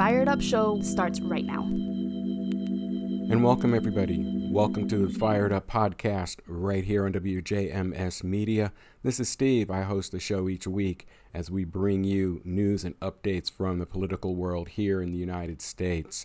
Fired Up Show starts right now. And welcome, everybody. Welcome to the Fired Up podcast right here on WJMS Media. This is Steve. I host the show each week as we bring you news and updates from the political world here in the United States.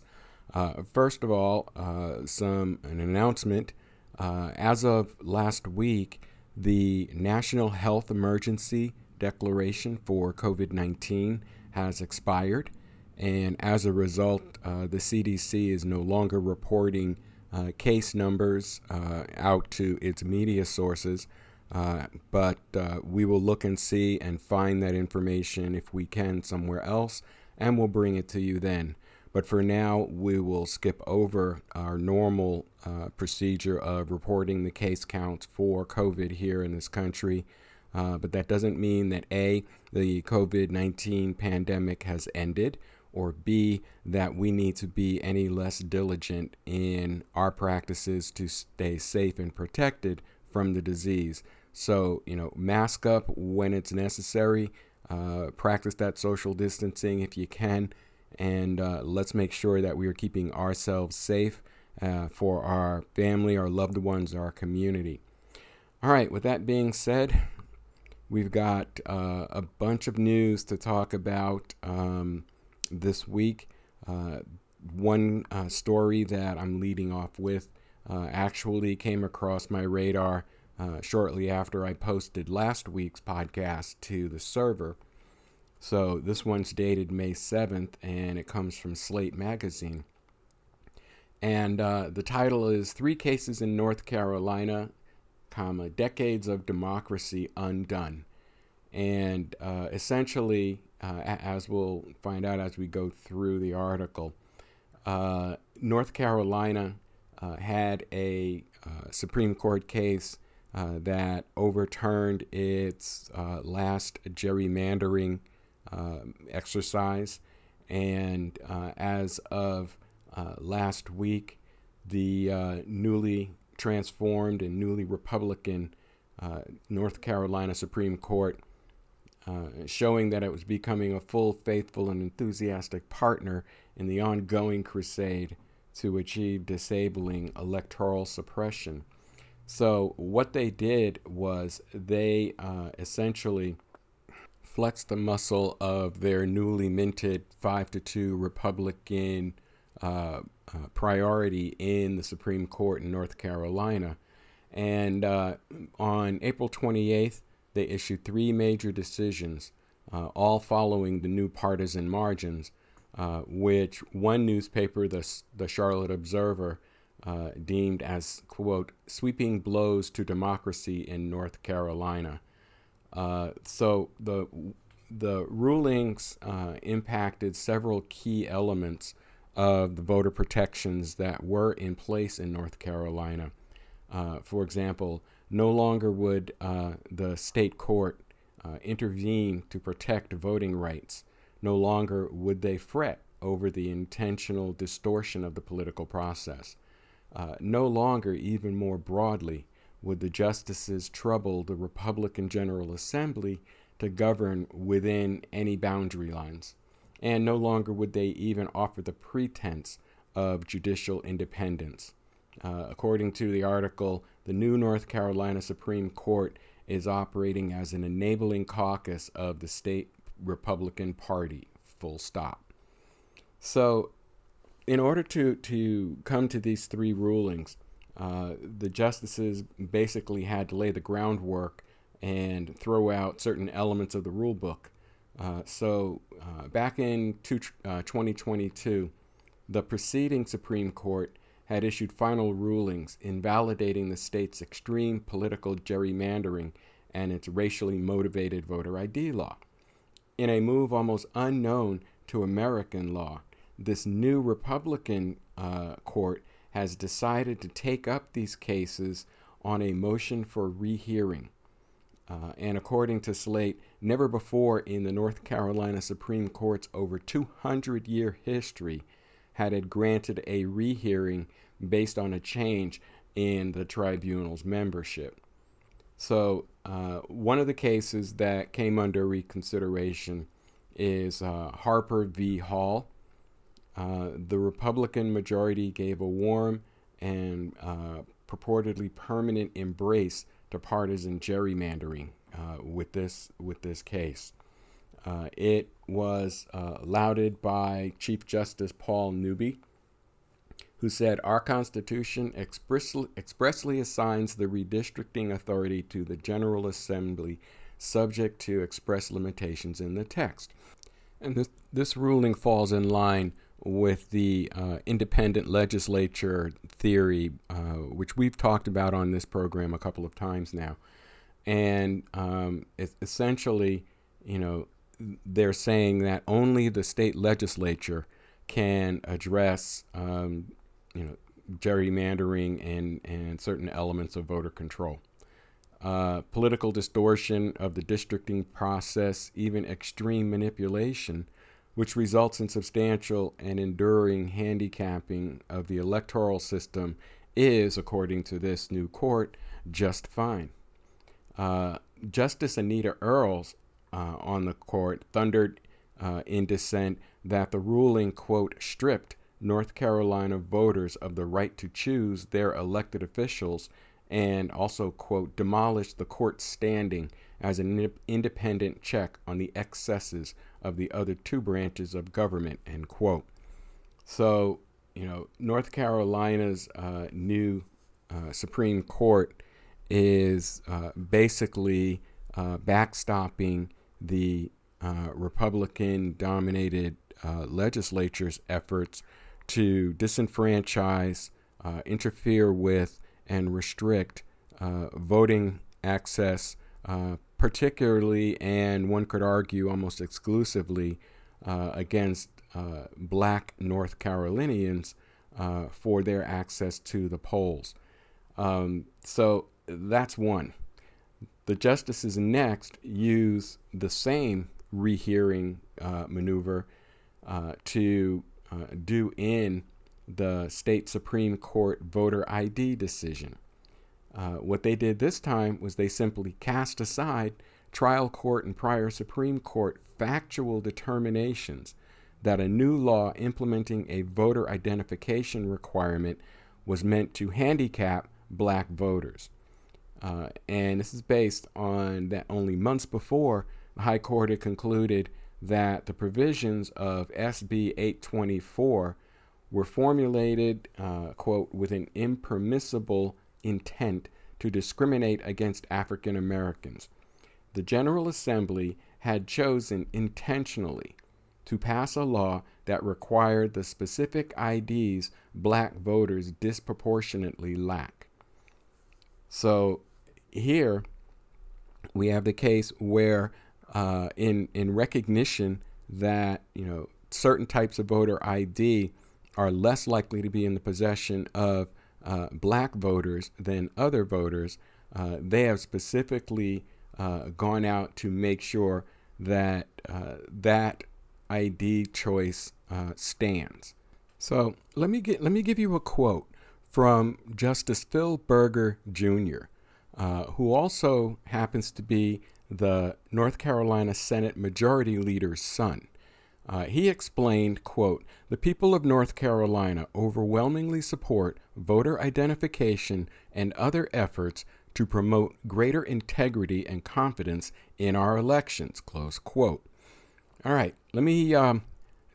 Uh, first of all, uh, some an announcement. Uh, as of last week, the National Health Emergency Declaration for COVID 19 has expired. And as a result, uh, the CDC is no longer reporting uh, case numbers uh, out to its media sources. Uh, but uh, we will look and see and find that information if we can somewhere else, and we'll bring it to you then. But for now, we will skip over our normal uh, procedure of reporting the case counts for COVID here in this country. Uh, but that doesn't mean that A, the COVID 19 pandemic has ended, or B, that we need to be any less diligent in our practices to stay safe and protected from the disease. So, you know, mask up when it's necessary, uh, practice that social distancing if you can, and uh, let's make sure that we are keeping ourselves safe uh, for our family, our loved ones, our community. All right, with that being said, we've got uh, a bunch of news to talk about um, this week. Uh, one uh, story that I'm leading off with uh, actually came across my radar uh, shortly after I posted last week's podcast to the server. So this one's dated May 7th and it comes from Slate Magazine. And uh, the title is Three Cases in North Carolina, comma, Decades of Democracy Undone. And uh, essentially, uh, as we'll find out as we go through the article, uh, North Carolina uh, had a uh, Supreme Court case uh, that overturned its last gerrymandering exercise. And as of last week, the newly transformed and newly Republican North Carolina Supreme Court uh, showing that it was becoming a full, faithful, and enthusiastic partner in the ongoing crusade to achieve disabling electoral suppression. So, what they did was they uh, essentially flexed the muscle of their newly minted 5 to 2 Republican uh, uh, priority in the Supreme Court in North Carolina. And uh, on April 28th, they issued three major decisions, uh, all following the new partisan margins, uh, which one newspaper, the, the Charlotte Observer, uh, deemed as, quote, sweeping blows to democracy in North Carolina. Uh, so the, the rulings uh, impacted several key elements of the voter protections that were in place in North Carolina. Uh, for example, no longer would uh, the state court uh, intervene to protect voting rights. No longer would they fret over the intentional distortion of the political process. Uh, no longer, even more broadly, would the justices trouble the Republican General Assembly to govern within any boundary lines. And no longer would they even offer the pretense of judicial independence. Uh, according to the article, the new North Carolina Supreme Court is operating as an enabling caucus of the state Republican Party, full stop. So, in order to, to come to these three rulings, uh, the justices basically had to lay the groundwork and throw out certain elements of the rule book. Uh, so, uh, back in two, uh, 2022, the preceding Supreme Court had issued final rulings invalidating the state's extreme political gerrymandering and its racially motivated voter ID law. In a move almost unknown to American law, this new Republican uh, court has decided to take up these cases on a motion for rehearing. Uh, and according to Slate, never before in the North Carolina Supreme Court's over 200 year history had it granted a rehearing based on a change in the tribunal's membership. So, uh, one of the cases that came under reconsideration is uh, Harper v. Hall. uh, the Republican majority gave a warm and uh, purportedly permanent embrace to partisan gerrymandering uh, with this with this case. Uh, it was uh, lauded by Chief Justice Paul Newby, who said, Our Constitution expressly, expressly assigns the redistricting authority to the General Assembly, subject to express limitations in the text. And this, this ruling falls in line with the uh, independent legislature theory, uh, which we've talked about on this program a couple of times now. And um, essentially, you know, they're saying that only the state legislature can address, um, you know, gerrymandering and, and certain elements of voter control. Uh, political distortion of the districting process, even extreme manipulation, which results in substantial and enduring handicapping of the electoral system, is, according to this new court, just fine. Uh, Justice Anita Earls uh, on the court thundered uh, in dissent that the ruling, quote, stripped North Carolina voters of the right to choose their elected officials and also, quote, demolished the court's standing as an independent check on the excesses of the other two branches of government, end quote. So, you know, North Carolina's uh, new uh, Supreme Court is uh, basically uh, backstopping the uh, Republican dominated uh, legislature's efforts to disenfranchise, uh, interfere with, and restrict uh, voting access, uh, particularly, and one could argue almost exclusively, against black North Carolinians for their access to the polls. Um, so that's one. The justices next use the same rehearing uh, maneuver uh, to uh, do in the state Supreme Court voter ID decision. Uh, what they did this time was they simply cast aside trial court and prior Supreme Court factual determinations that a new law implementing a voter identification requirement was meant to handicap black voters. Uh, and this is based on that only months before the High Court had concluded that the provisions of SB 824 were formulated, uh, quote, with an impermissible intent to discriminate against African Americans. The General Assembly had chosen intentionally to pass a law that required the specific IDs black voters disproportionately lack. So here we have the case where, uh, in in recognition that you know certain types of voter ID are less likely to be in the possession of uh, black voters than other voters, uh, they have specifically uh, gone out to make sure that uh, that ID choice uh, stands. So let me get let me give you a quote from Justice Phil Berger Jr uh, who also happens to be the North Carolina Senate Majority Leader's son. Uh, he explained, quote, the people of North Carolina overwhelmingly support voter identification and other efforts to promote greater integrity and confidence in our elections, close quote. All right, let me um,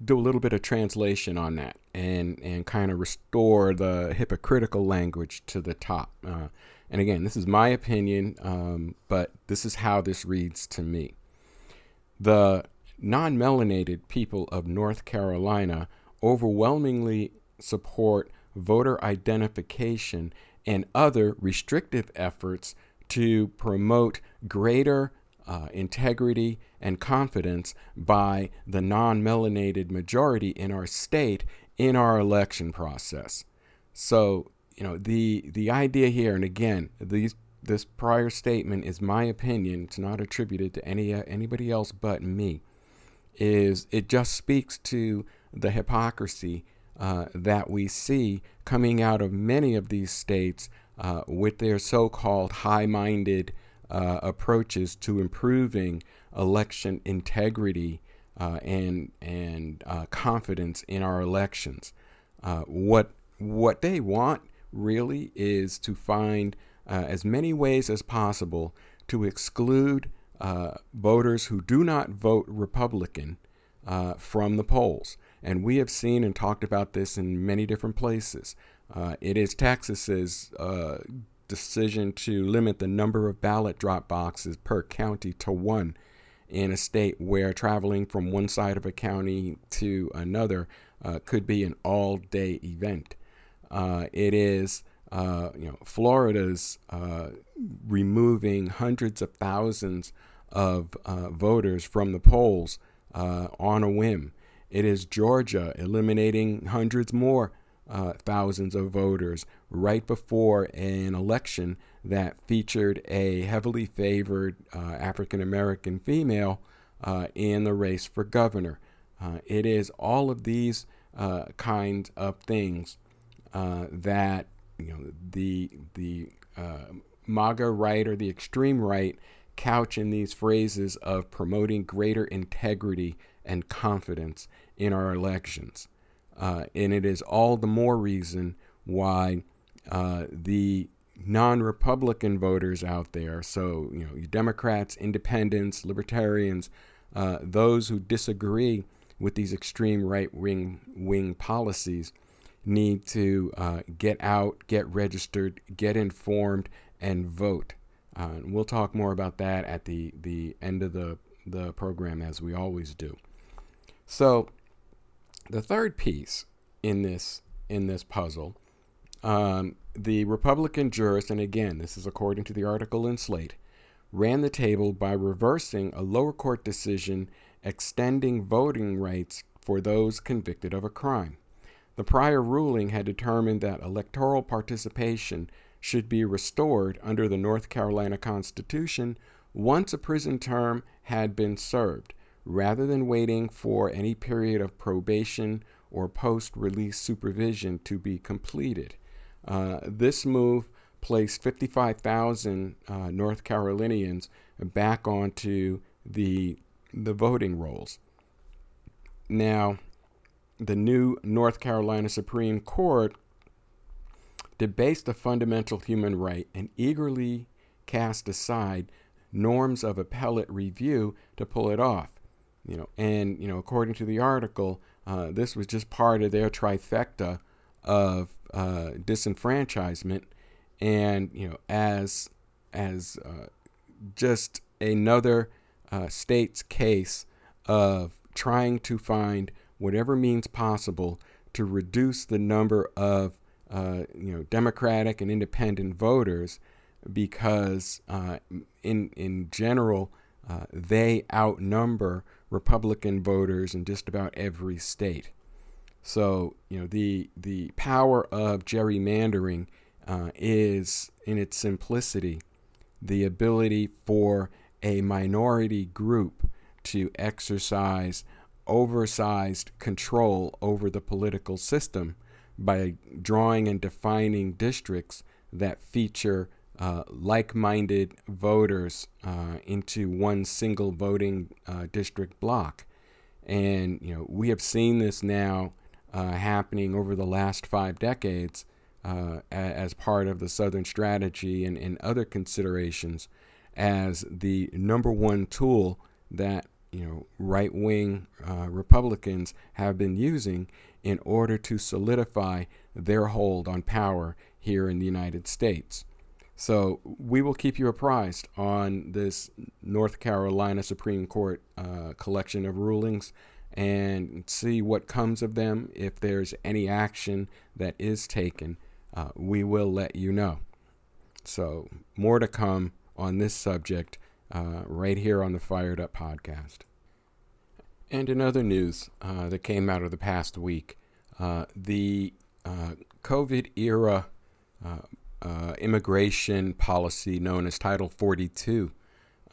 do a little bit of translation on that and, and kind of restore the hypocritical language to the top. Uh, and again, this is my opinion, um, but this is how this reads to me. The non melanated people of North Carolina overwhelmingly support voter identification and other restrictive efforts to promote greater uh, integrity and confidence by the non melanated majority in our state in our election process. So you know the the idea here, and again, these this prior statement is my opinion. It's not attributed to any uh, anybody else but me. Is it just speaks to the hypocrisy uh, that we see coming out of many of these states uh, with their so-called high-minded uh, approaches to improving election integrity uh, and and uh, confidence in our elections. What what they want really is to find uh, as many ways as possible to exclude uh, voters who do not vote Republican uh, from the polls. And we have seen and talked about this in many different places. it is Texas's decision to limit the number of ballot drop boxes per county to one in a state where traveling from one side of a county to another uh, could be an all day event. Uh, it is, uh, you know, Florida's uh, removing hundreds of thousands of uh, voters from the polls uh, on a whim. It is Georgia eliminating hundreds more uh, thousands of voters right before an election that featured a heavily favored uh, African American female uh, in the race for governor. It is all of these kinds of things uh, that you know the the MAGA right or the extreme right couch in these phrases of promoting greater integrity and confidence in our elections. Uh, and it is all the more reason why uh, the non Republican voters out there, so, you know, Democrats, independents, libertarians, uh, those who disagree with these extreme right wing wing policies, need to uh, get out, get registered, get informed, and vote. Uh, and we'll talk more about that at the, the end of the, the program, as we always do. So, the third piece in this in this puzzle, um, the Republican jurist, and again, this is according to the article in Slate, ran the table by reversing a lower court decision extending voting rights for those convicted of a crime. The prior ruling had determined that electoral participation should be restored under the North Carolina Constitution once a prison term had been served, rather than waiting for any period of probation or post release supervision to be completed. Uh, this move placed 55,000 uh, North Carolinians back onto the, the voting rolls. Now, the new North Carolina Supreme Court debased a fundamental human right and eagerly cast aside norms of appellate review to pull it off. You know, and you know, according to the article, uh, this was just part of their trifecta of uh, disenfranchisement, and you know, as as uh, just another uh, state's case of trying to find whatever means possible to reduce the number of uh, you know Democratic and Independent voters, because uh, in in general they outnumber Republican voters in just about every state. So, you know, the the power of gerrymandering uh, is, in its simplicity, the ability for a minority group to exercise oversized control over the political system by drawing and defining districts that feature uh, like minded voters uh, into one single voting uh, district block. And, you know, we have seen this now uh, happening over the last five decades uh, as part of the Southern strategy and, and other considerations as the number one tool that you know right wing uh, Republicans have been using in order to solidify their hold on power here in the United States. So we will keep you apprised on this North Carolina Supreme Court uh, collection of rulings and see what comes of them. If there's any action that is taken, uh, we will let you know. So, more to come on this subject uh, right here on the Fired Up podcast. And in other news uh, that came out of the past week, uh, the uh, COVID era uh, immigration policy known as Title 42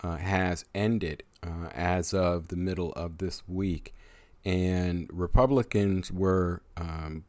uh, has ended uh, as of the middle of this week. And Republicans were um,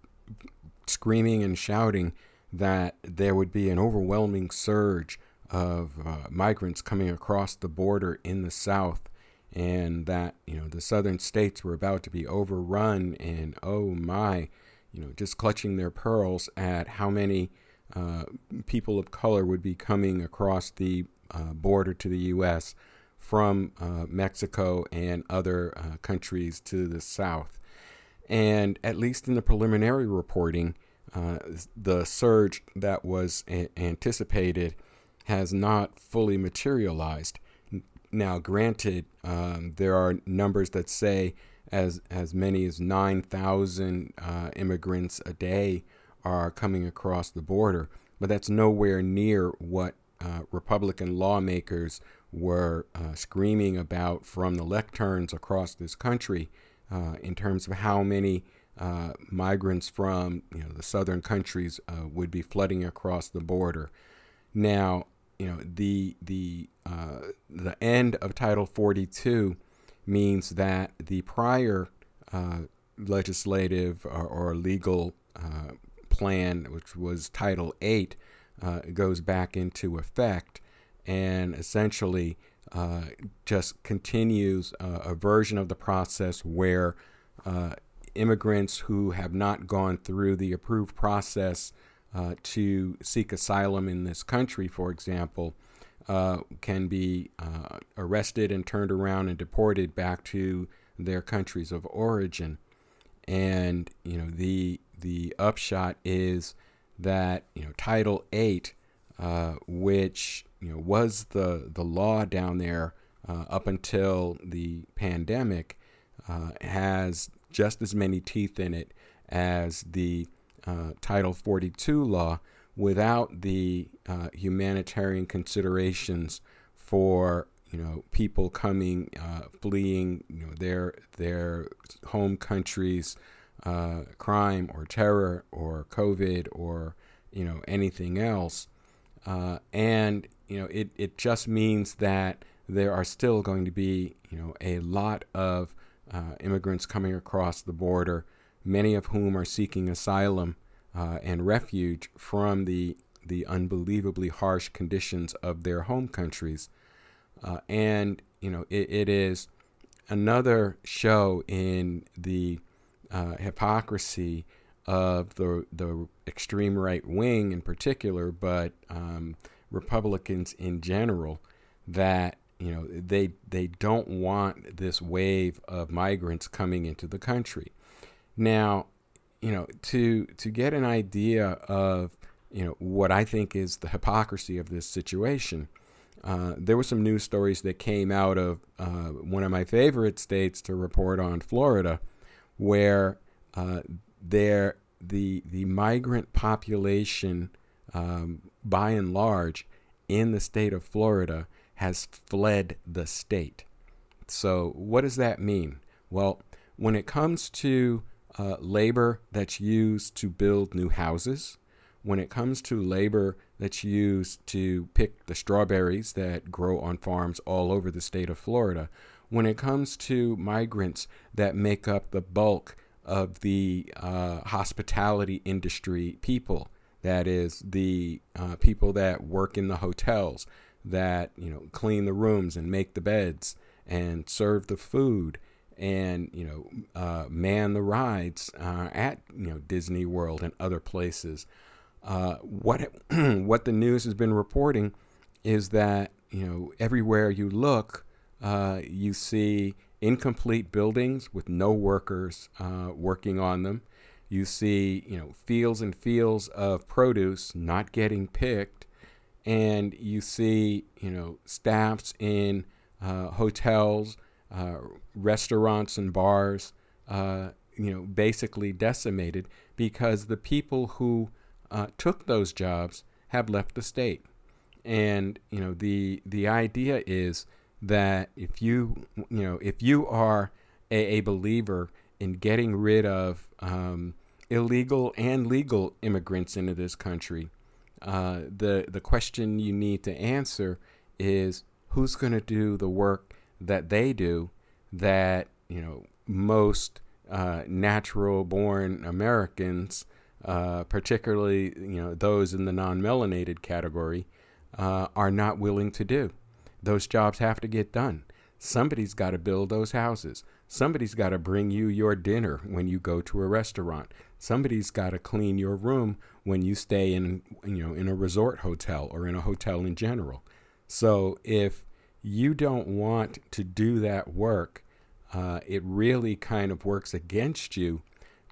screaming and shouting that there would be an overwhelming surge of uh, migrants coming across the border in the South and that you know the southern states were about to be overrun, and oh my, you know, just clutching their pearls at how many uh, people of color would be coming across the uh, border to the U.S. from uh, Mexico and other uh, countries to the south. And at least in the preliminary reporting, uh, the surge that was a- anticipated has not fully materialized. Now, granted, um, there are numbers that say as as many as 9,000 uh, immigrants a day are coming across the border, but that's nowhere near what uh, Republican lawmakers were uh, screaming about from the lecterns across this country uh, in terms of how many uh, migrants from you know the southern countries uh, would be flooding across the border. Now, you know the the uh, the end of Title 42 means that the prior uh, legislative or, or legal uh, plan, which was Title 8, uh, goes back into effect and essentially uh, just continues uh, a version of the process where uh, immigrants who have not gone through the approved process uh, to seek asylum in this country, for example, uh, can be uh, arrested and turned around and deported back to their countries of origin. And you know the the upshot is that you know Title Eight, uh, which you know was the the law down there uh, up until the pandemic, uh, has just as many teeth in it as the Title 42 law, without the uh, humanitarian considerations for you know people coming uh, fleeing you know their their home countries uh, crime or terror or covid or you know anything else. Uh, and you know it, it just means that there are still going to be you know a lot of uh, immigrants coming across the border many of whom are seeking asylum uh, and refuge from the the unbelievably harsh conditions of their home countries. Uh, and you know, it, it is another show in the uh, hypocrisy of the the extreme right wing in particular, but um, Republicans in general, that you know they they don't want this wave of migrants coming into the country. Now, you know, to to get an idea of you know what I think is the hypocrisy of this situation. Uh, there were some news stories that came out of uh, one of my favorite states to report on, Florida, where uh, there the the migrant population, um, by and large, in the state of Florida has fled the state. So what does that mean? Well, when it comes to uh, labor that's used to build new houses, when it comes to labor that's used to pick the strawberries that grow on farms all over the state of Florida, when it comes to migrants that make up the bulk of the uh, hospitality industry people, that is the uh, people that work in the hotels, that you know clean the rooms and make the beds and serve the food and you know uh, man the rides uh, at you know Disney World and other places. Uh, what what the news has been reporting is that you know everywhere you look, uh, you see incomplete buildings with no workers uh, working on them. You see you know fields and fields of produce not getting picked, and you see you know staffs in uh, hotels uh, restaurants and bars, uh, you know, basically decimated because the people who uh, took those jobs have left the state. And you know, the the idea is that if you you know if you are a, a believer in getting rid of um, illegal and legal immigrants into this country, uh, the the question you need to answer is who's going to do the work that they do that you know most uh, natural born Americans, uh, particularly you know those in the non-melanated category, uh, are not willing to do. Those jobs have to get done. Somebody's got to build those houses. Somebody's got to bring you your dinner when you go to a restaurant. Somebody's got to clean your room when you stay in, you know, in a resort hotel or in a hotel in general. So if you don't want to do that work, uh, it really kind of works against you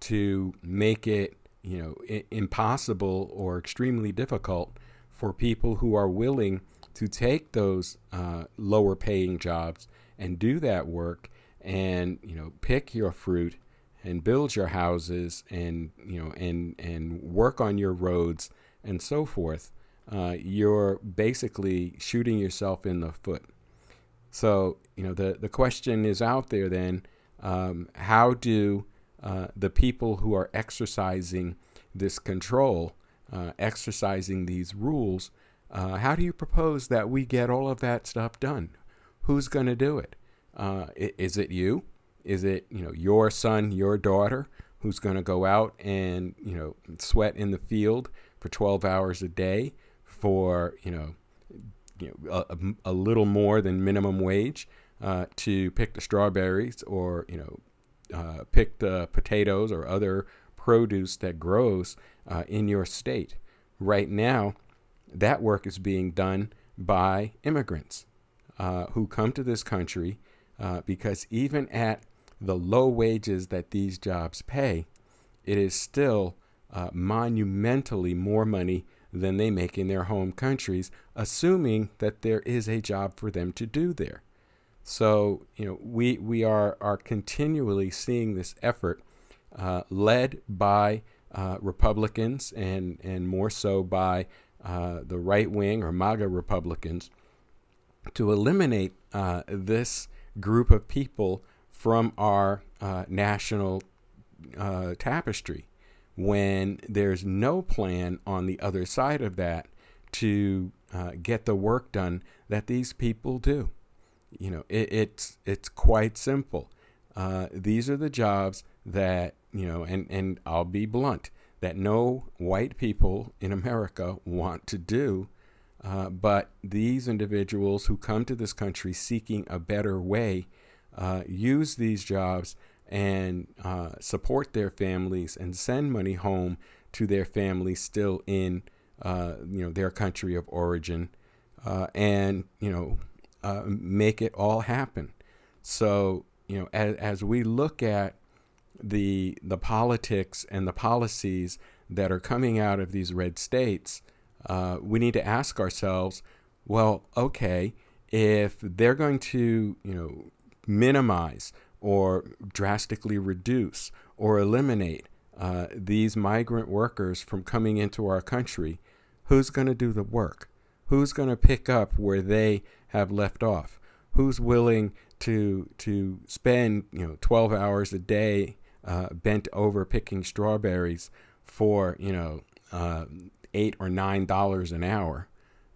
to make it, you know, I- impossible or extremely difficult for people who are willing to take those uh, lower paying jobs and do that work and you know pick your fruit and build your houses and you know and and work on your roads and so forth. Uh, you're basically shooting yourself in the foot so you know the the question is out there then um, how do uh, the people who are exercising this control uh, exercising these rules uh, how do you propose that we get all of that stuff done who's going to do it uh, is it you? Is it you know your son, your daughter, who's going to go out and you know sweat in the field for 12 hours a day for you know, you know a, a little more than minimum wage uh, to pick the strawberries or you know uh, pick the potatoes or other produce that grows uh, in your state? Right now, that work is being done by immigrants uh, who come to this country uh, because even at the low wages that these jobs pay, it is still uh, monumentally more money than they make in their home countries, assuming that there is a job for them to do there. So, you know, we, we are, are continually seeing this effort uh, led by uh, Republicans and, and more so by uh, the right wing or MAGA Republicans to eliminate uh, this group of people from our uh, national tapestry when there's no plan on the other side of that to uh, get the work done that these people do. You know, it, it's it's quite simple. Uh, these are the jobs that you know, and and I'll be blunt that no white people in America want to do uh, but these individuals who come to this country seeking a better way uh, use these jobs and uh, support their families and send money home to their families still in uh, you know their country of origin uh, and you know make it all happen. So you know as, as we look at the the politics and the policies that are coming out of these red states uh, we need to ask ourselves, well, okay, if they're going to, you know, minimize or drastically reduce or eliminate uh, these migrant workers from coming into our country, who's going to do the work? Who's going to pick up where they have left off? Who's willing to to spend you know 12 hours a day uh, bent over picking strawberries for you know uh, eight or nine dollars an hour,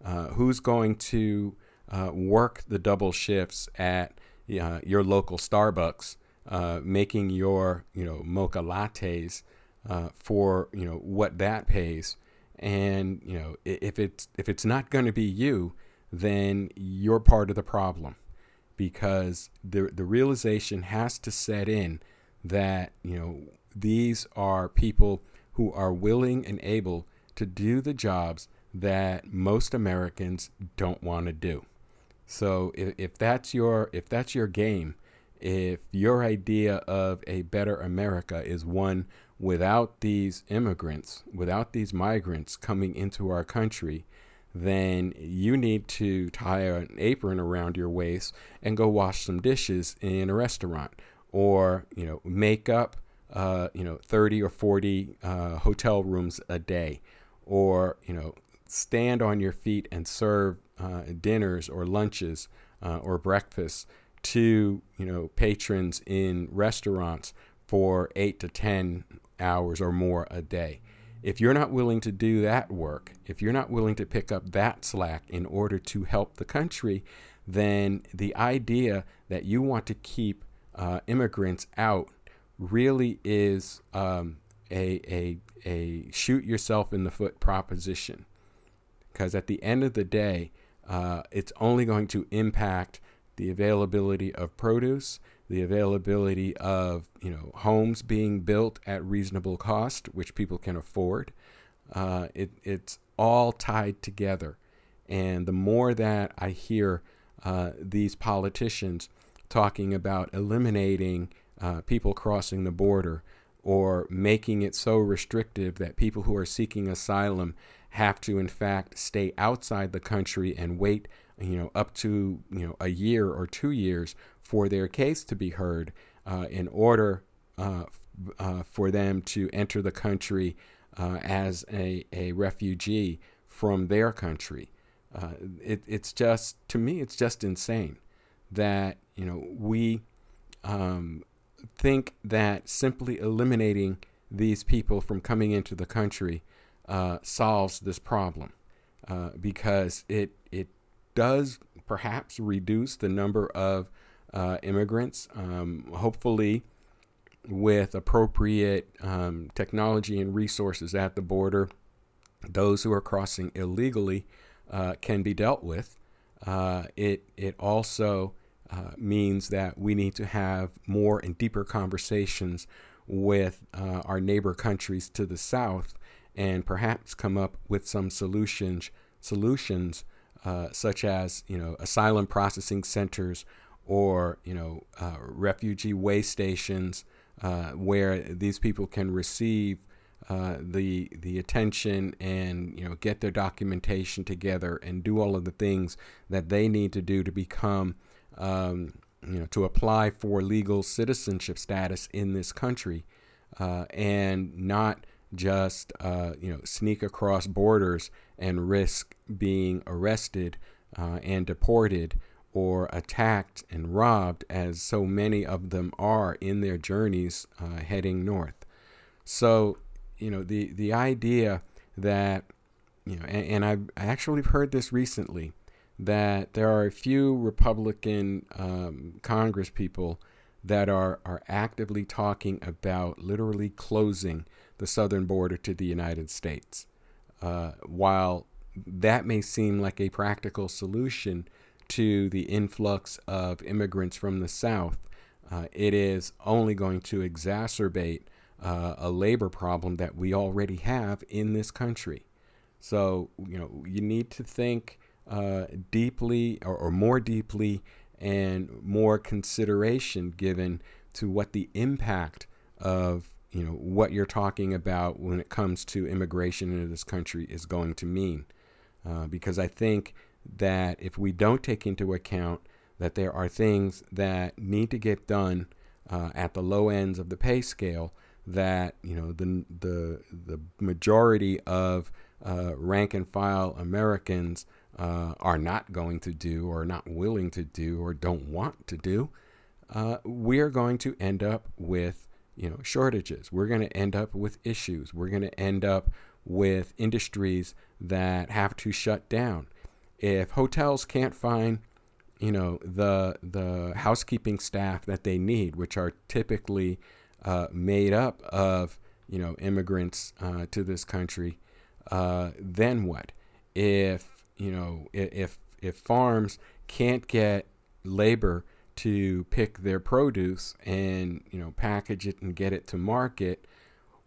uh, who's going to uh, work the double shifts at uh, your local Starbucks, uh, making your you know mocha lattes uh, for you know what that pays, and you know if it's if it's not going to be you, then you're part of the problem, because the the realization has to set in that you know these are people who are willing and able to do the jobs that most Americans don't want to do. So if, if that's your if that's your game, if your idea of a better America is one without these immigrants, without these migrants coming into our country, then you need to tie an apron around your waist and go wash some dishes in a restaurant or, you know, make up, uh, you know, 30 or 40 uh, hotel rooms a day or you know stand on your feet and serve uh, dinners or lunches uh, or breakfasts to you know patrons in restaurants for eight to ten hours or more a day. If you're not willing to do that work, if you're not willing to pick up that slack in order to help the country, then the idea that you want to keep uh, immigrants out really is um, a, a, a shoot yourself in the foot proposition. Because at the end of the day, uh, it's only going to impact the availability of produce, the availability of you know homes being built at reasonable cost, which people can afford. Uh, it, it's all tied together, and the more that I hear uh, these politicians talking about eliminating uh, people crossing the border or making it so restrictive that people who are seeking asylum have to in fact stay outside the country and wait you know up to you know a year or two years for their case to be heard uh, in order uh, uh, for them to enter the country uh, as a, a refugee from their country. Uh, it, it's just to me it's just insane that you know we um, think that simply eliminating these people from coming into the country uh, solves this problem uh, because it it does perhaps reduce the number of uh, immigrants. Um, hopefully, with appropriate um, technology and resources at the border, those who are crossing illegally uh, can be dealt with. Uh, it it also uh, means that we need to have more and deeper conversations with our neighbor countries to the south and perhaps come up with some solutions solutions uh, such as you know asylum processing centers or you know uh, refugee way stations uh, where these people can receive uh, the the attention and you know get their documentation together and do all of the things that they need to do to become um, you know to apply for legal citizenship status in this country uh, and not just uh, you know sneak across borders and risk being arrested uh, and deported or attacked and robbed, as so many of them are in their journeys uh, heading north. So, you know, the the idea that you know, and, and I've actually heard this recently that there are a few Republican um, Congress people that are are actively talking about literally closing the southern border to the United States. Uh, while that may seem like a practical solution to the influx of immigrants from the South, uh, it is only going to exacerbate uh, a labor problem that we already have in this country. So, you know, you need to think uh, deeply or, or more deeply and more consideration given to what the impact of you know what you're talking about when it comes to immigration into this country is going to mean. Uh, because I think that if we don't take into account that there are things that need to get done uh, at the low ends of the pay scale that you know the the the majority of uh, rank and file Americans uh, are not going to do or not willing to do or don't want to do, uh, we are going to end up with you know shortages. We're going to end up with issues. We're going to end up with industries that have to shut down. If hotels can't find you know the the housekeeping staff that they need, which are typically uh, made up of you know immigrants uh, to this country, uh, then what? If you know if if farms can't get labor to pick their produce and you know package it and get it to market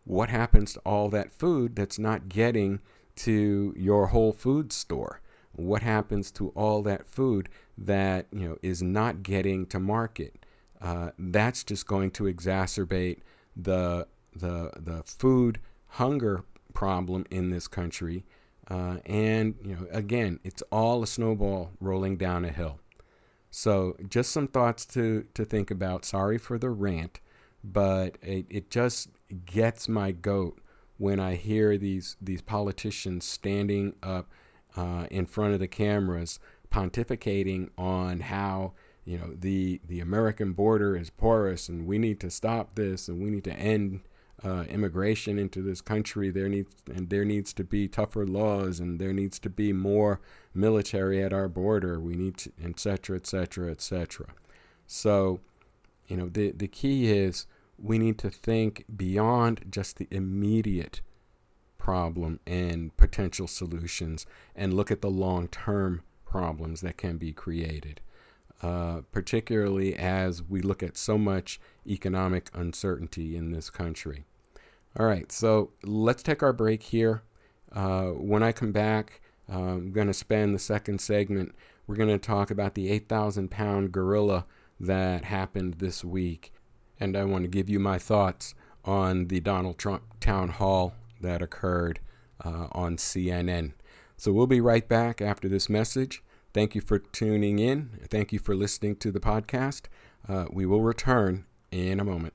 what happens to all that food that's not getting to your whole food store? What happens to all that food that you know is not getting to market? Uh, that's just going to exacerbate the the the food hunger problem in this country. Uh, and you know again it's all a snowball rolling down a hill so just some thoughts to, to think about. Sorry for the rant, but it, it just gets my goat when I hear these these politicians standing up uh, in front of the cameras pontificating on how you know the the American border is porous and we need to stop this and we need to end uh, immigration into this country. There needs and there needs to be tougher laws, and there needs to be more military at our border. We need to, et cetera, et cetera, et cetera. So, you know, the the key is we need to think beyond just the immediate problem and potential solutions, and look at the long term problems that can be created. uh, particularly as we look at so much economic uncertainty in this country. All right, so let's take our break here. Uh, when I come back, uh, I'm going to spend the second segment. We're going to talk about the 8,000 pound gorilla that happened this week. And I want to give you my thoughts on the Donald Trump town hall that occurred uh, on CNN. So we'll be right back after this message. Thank you for tuning in. Thank you for listening to the podcast. Uh, we will return in a moment.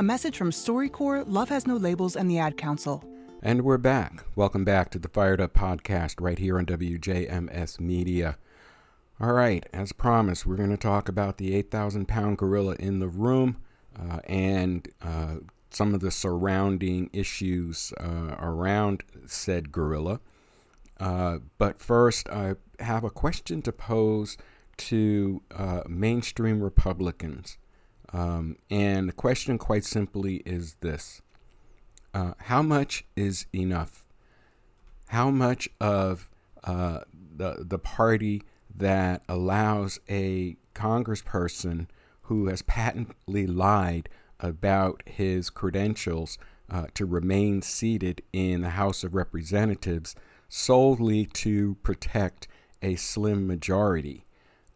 A message from StoryCorps, Love Has No Labels, and the Ad Council. And we're back. Welcome back to the Fired Up Podcast right here on WJMS Media. All right, as promised, we're going to talk about the 8,000 pound gorilla in the room uh, and uh, some of the surrounding issues uh, around said gorilla. Uh, but first, I have a question to pose to uh, mainstream Republicans. Um, and the question, quite simply, is this uh, How much is enough? How much of uh, the, the party that allows a congressperson who has patently lied about his credentials uh, to remain seated in the House of Representatives solely to protect a slim majority?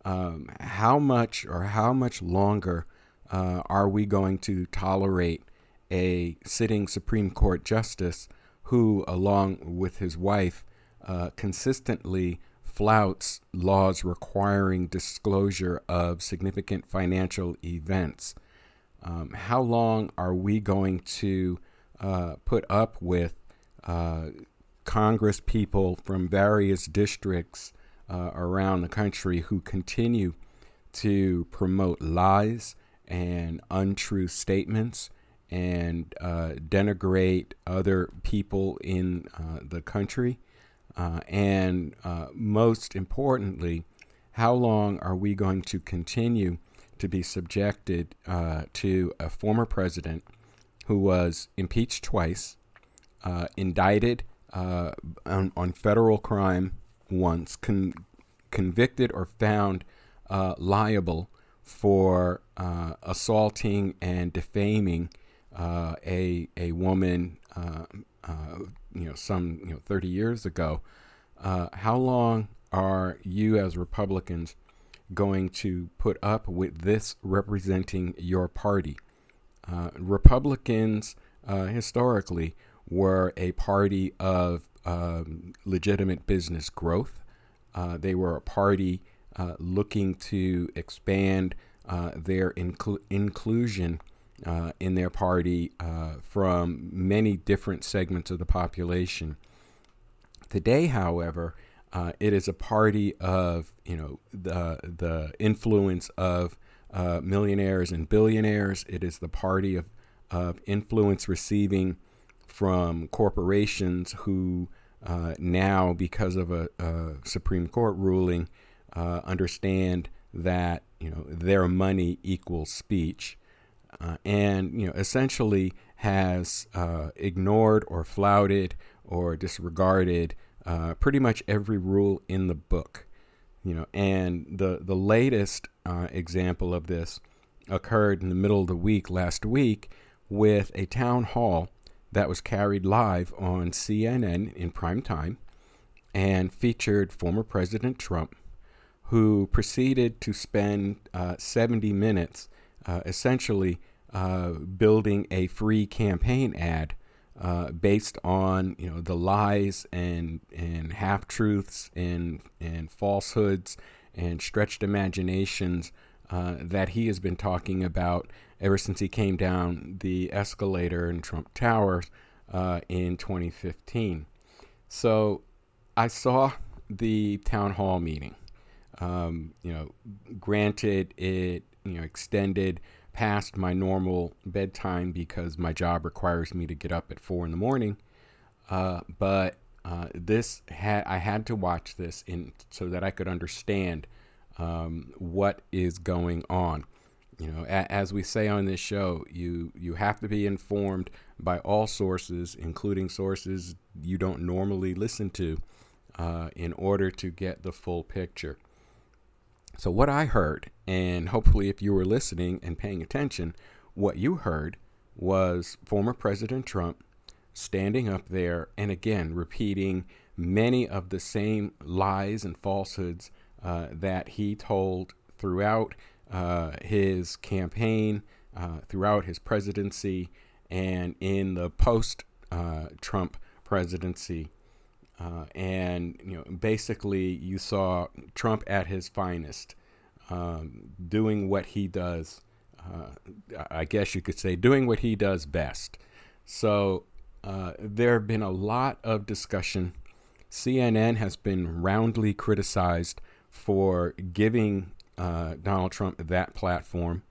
Um, how much or how much longer uh, are we going to tolerate a sitting Supreme Court justice who, along with his wife, uh, consistently flouts laws requiring disclosure of significant financial events? Um, how long are we going to uh, put up with uh, Congress people from various districts uh, around the country who continue to promote lies? And untrue statements and uh, denigrate other people in uh, the country? Uh, and uh, most importantly, how long are we going to continue to be subjected uh, to a former president who was impeached twice, uh, indicted on, on, federal crime once, con- convicted or found liable for uh, assaulting and defaming uh, a a woman, uh, uh you know, some you know 30 years ago. Uh, how long are you as Republicans going to put up with this representing your party? Republicans historically were a party of um, legitimate business growth. they were a party uh, looking to expand uh, their inclu- inclusion uh, in their party uh, from many different segments of the population. Today, however, uh, it is a party of you know the the influence of millionaires and billionaires. It is the party of of influence receiving from corporations who uh, now, because of a, a, Supreme Court ruling, uh, understand that you know their money equals speech, uh, and you know essentially has uh, ignored or flouted or disregarded uh, pretty much every rule in the book. You know, and the the latest uh, example of this occurred in the middle of the week last week with a town hall that was carried live on CNN in prime time and featured former President Trump who proceeded to spend uh, 70 minutes uh, essentially uh, building a free campaign ad uh, based on you know the lies and and half truths and and falsehoods and stretched imaginations uh, that he has been talking about ever since he came down the escalator in Trump Towers uh, in 2015. So I saw the town hall meeting. Um, you know, granted, it you know extended past my normal bedtime because my job requires me to get up at four in the morning. Uh, but uh, this had I had to watch this in so that I could understand um, what is going on. You know, a, as we say on this show, you you have to be informed by all sources, including sources you don't normally listen to, uh, in order to get the full picture. So, what I heard, and hopefully, if you were listening and paying attention, what you heard was former President Trump standing up there and again repeating many of the same lies and falsehoods uh, that he told throughout uh, his campaign, uh, throughout his presidency, and in the post uh, Trump presidency. Uh, and you know, basically, you saw Trump at his finest, um, doing what he does. Uh, I guess you could say doing what he does best. So uh, there have been a lot of discussion. CNN has been roundly criticized for giving uh, Donald Trump that platform,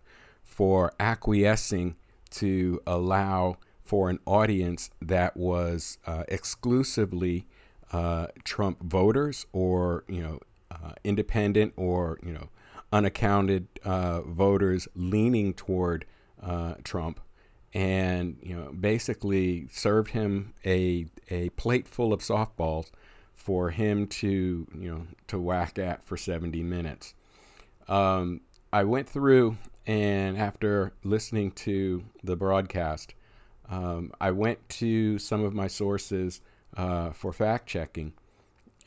for acquiescing to allow for an audience that was uh, exclusively uh, Trump voters or you know uh, independent or you know unaccounted uh, voters leaning toward uh, Trump, and you know basically served him a a plate full of softballs for him to you know to whack at for 70 minutes. Um, I went through and after listening to the broadcast, um, I went to some of my sources uh, for fact checking.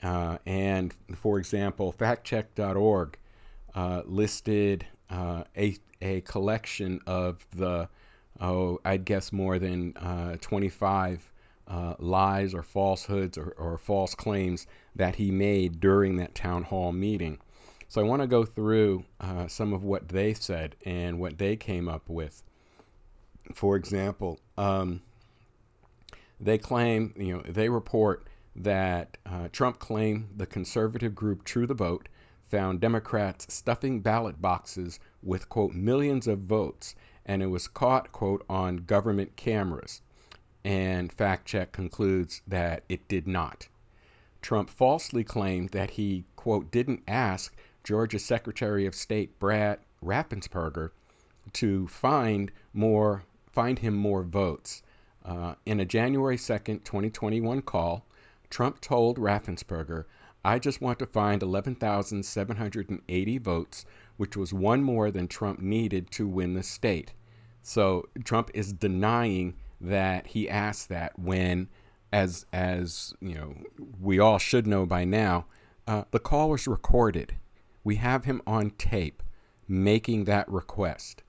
Uh, and for example, factcheck.org uh, listed uh, a, a collection of the, oh, I'd guess more than uh, 25 uh, lies or falsehoods or, or false claims that he made during that town hall meeting. So I want to go through uh, some of what they said and what they came up with. For example, um, they claim, you know, they report that uh, Trump claimed the conservative group True the Vote found Democrats stuffing ballot boxes with, quote, millions of votes, and it was caught, quote, on government cameras. And fact check concludes that it did not. Trump falsely claimed that he, quote, didn't ask Georgia Secretary of State Brad Raffensperger to find more, find him more votes. Uh, in a January 2nd, 2021 call, Trump told Raffensperger, I just want to find 11,780 votes, which was one more than Trump needed to win the state. So Trump is denying that he asked that when, as as you know, we all should know by now, uh, the call was recorded. We have him on tape making that request.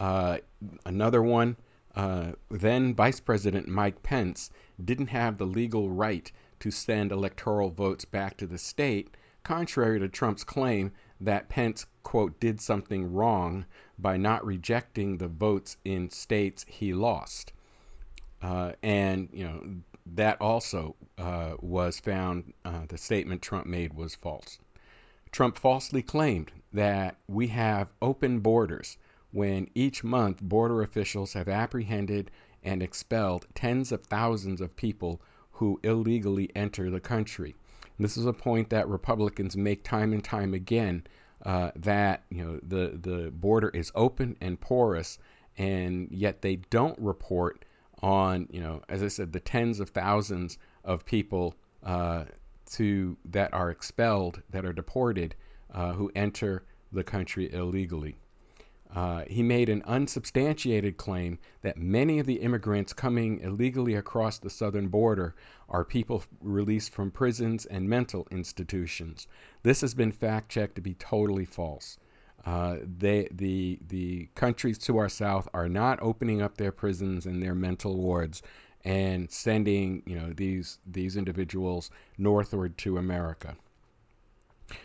Uh, another one uh, then Vice President Mike Pence didn't have the legal right to send electoral votes back to the state, contrary to Trump's claim that Pence, quote, did something wrong by not rejecting the votes in states he lost. Uh, and, you know, that also uh, was found, uh, the statement Trump made was false. Trump falsely claimed that we have open borders when each month border officials have apprehended and expelled tens of thousands of people who illegally enter the country. This is a point that Republicans make time and time again uh, that you know the the border is open and porous, and yet they don't report on you know as I said the tens of thousands of people uh, to that are expelled that are deported uh, who enter the country illegally. Uh, he made an unsubstantiated claim that many of the immigrants coming illegally across the southern border are people released from prisons and mental institutions. This has been fact checked to be totally false. Uh, they, the, the countries to our south are not opening up their prisons and their mental wards and sending you know these these individuals northward to America.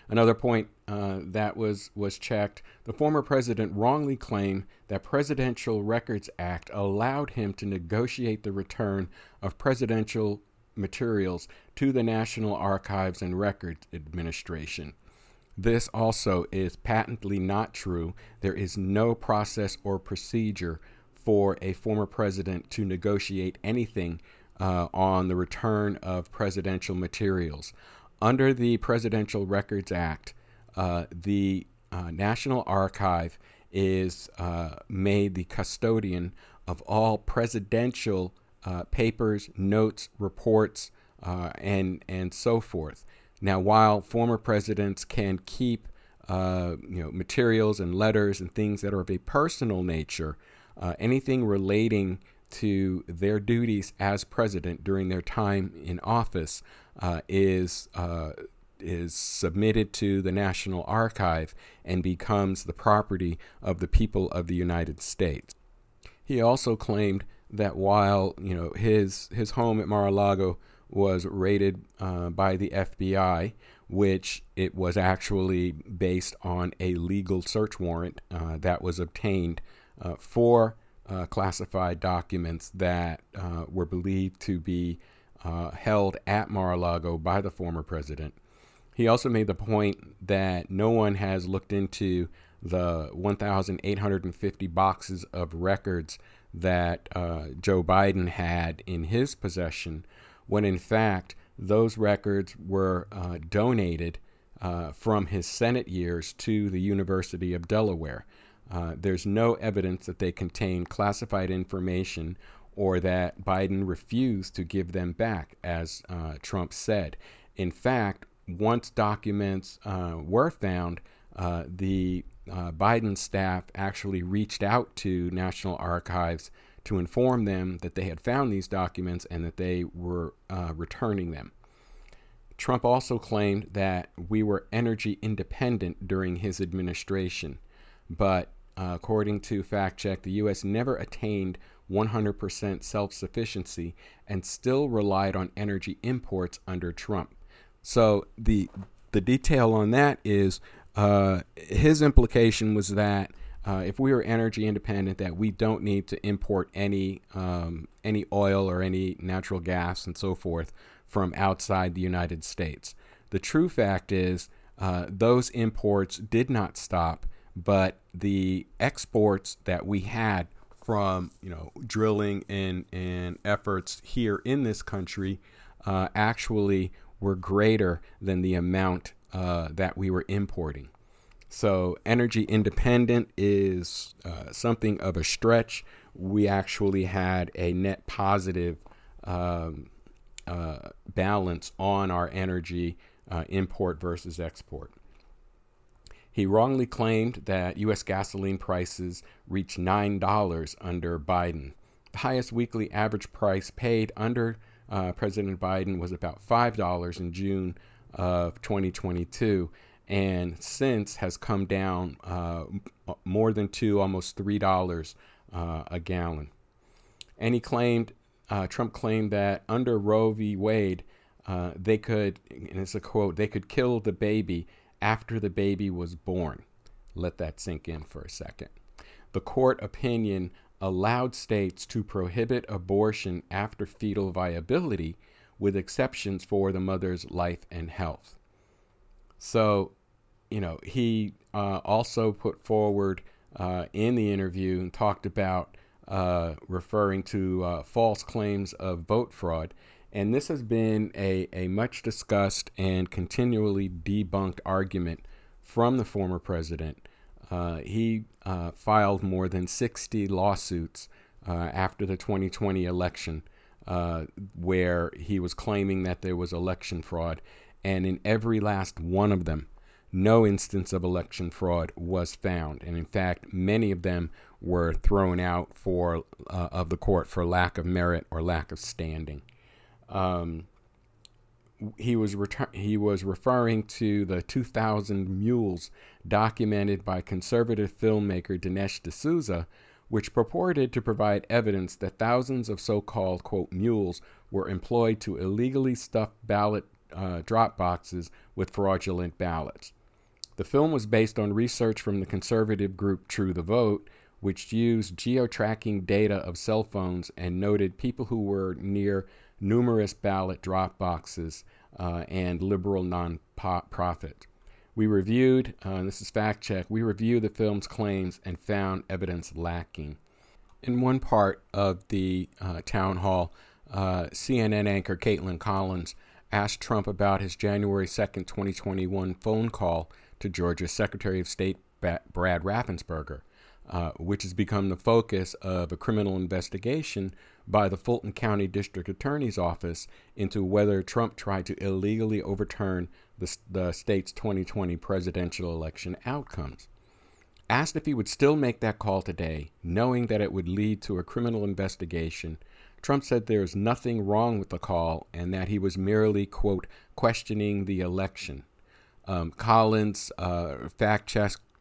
Another point uh, that was was checked: the former president wrongly claimed that Presidential Records Act allowed him to negotiate the return of presidential materials to the National Archives and Records Administration. This also is patently not true. There is no process or procedure for a former president to negotiate anything uh, on the return of presidential materials. Under the Presidential Records Act, uh, the uh, National Archive is uh, made the custodian of all presidential uh, papers, notes, reports, uh, and and so forth. Now, while former presidents can keep you know materials and letters and things that are of a personal nature, anything relating to their duties as president during their time in office uh, is uh, is submitted to the National Archive and becomes the property of the people of the United States. He also claimed that while you know his his home at Mar-a-Lago was raided uh, by the FBI, which it was actually based on a legal search warrant uh, that was obtained uh, for uh, classified documents that uh, were believed to be uh, held at Mar a Lago by the former president. He also made the point that no one has looked into the 1,850 boxes of records that uh, Joe Biden had in his possession, when in fact those records were uh, donated uh, from his Senate years to the University of Delaware. Uh, there's no evidence that they contain classified information or that Biden refused to give them back, as uh, Trump said. In fact, once documents uh, were found, uh, the uh, Biden staff actually reached out to National Archives to inform them that they had found these documents and that they were returning them. Trump also claimed that we were energy independent during his administration, but uh, according to Fact Check, the U.S. never attained 100% self sufficiency and still relied on energy imports under Trump. So the the detail on that is uh, his implication was that uh, if we were energy independent, that we don't need to import any um, any oil or any natural gas and so forth from outside the United States. The true fact is uh, those imports did not stop but the exports that we had from you know drilling and and efforts here in this country uh, actually were greater than the amount uh, that we were importing. So energy independent is uh, something of a stretch. We actually had a net positive um, uh, balance on our energy uh, import versus export. He wrongly claimed that U.S. gasoline prices reached $9 under Biden. The highest weekly average price paid under uh, President Biden was about $5 in June of 2022, and since has come down uh, more than two, almost $3 uh, a gallon. And he claimed, uh, Trump claimed that under Roe v. Wade, uh, they could, and it's a quote, they could kill the baby after the baby was born. Let that sink in for a second. The court opinion allowed states to prohibit abortion after fetal viability, with exceptions for the mother's life and health. So, you know, he uh, also put forward uh, in the interview and talked about uh, referring to uh, false claims of vote fraud and this has been a, a much discussed and continually debunked argument from the former president. Uh, he uh, filed more than 60 lawsuits uh, after the 2020 election uh, where he was claiming that there was election fraud. And in every last one of them, no instance of election fraud was found. And in fact, many of them were thrown out for, uh, of the court for lack of merit or lack of standing. Um, he was retur- he was referring to the 2000 mules documented by conservative filmmaker Dinesh D'Souza, which purported to provide evidence that thousands of so-called quote mules were employed to illegally stuff ballot uh, drop boxes with fraudulent ballots. The film was based on research from the conservative group True the Vote, which used geo-tracking data of cell phones and noted people who were near numerous ballot drop boxes uh, and liberal non-profit. We reviewed, uh, this is fact check, we reviewed the film's claims and found evidence lacking. In one part of the uh, town hall, uh, CNN anchor Kaitlan Collins asked Trump about his January 2nd, 2021 phone call to Georgia's Secretary of State Brad Raffensperger, uh, which has become the focus of a criminal investigation by the Fulton County District Attorney's Office into whether Trump tried to illegally overturn the, the state's 2020 presidential election outcomes. Asked if he would still make that call today, knowing that it would lead to a criminal investigation, Trump said there is nothing wrong with the call and that he was merely, quote, questioning the election. Um, Collins uh, fact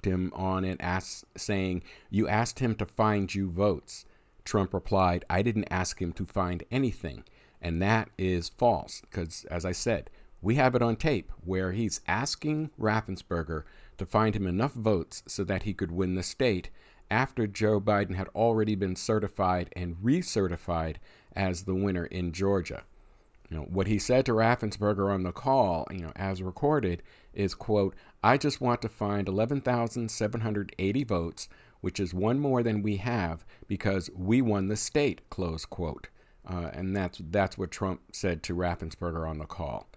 him on it, asked, saying, You asked him to find you votes. Trump replied, I didn't ask him to find anything. And that is false because, as I said, we have it on tape where he's asking Raffensperger to find him enough votes so that he could win the state after Joe Biden had already been certified and recertified as the winner in Georgia. You know, what he said to Raffensperger on the call, you know, as recorded, is quote, I just want to find 11,780 votes, which is one more than we have because we won the state, close quote. Uh, and that's that's what Trump said to Raffensperger on the call.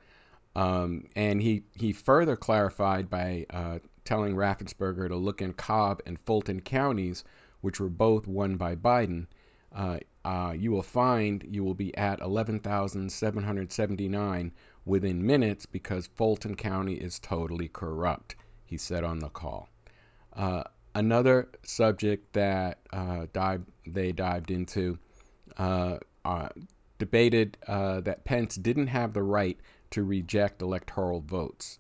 Um, and he, he further clarified by uh, telling Raffensperger to look in Cobb and Fulton counties, which were both won by Biden. Uh, uh, you will find you will be at 11,779 within minutes because Fulton County is totally corrupt, he said on the call. Uh, another subject that uh, they dived into uh, uh, debated that Pence didn't have the right to reject electoral votes.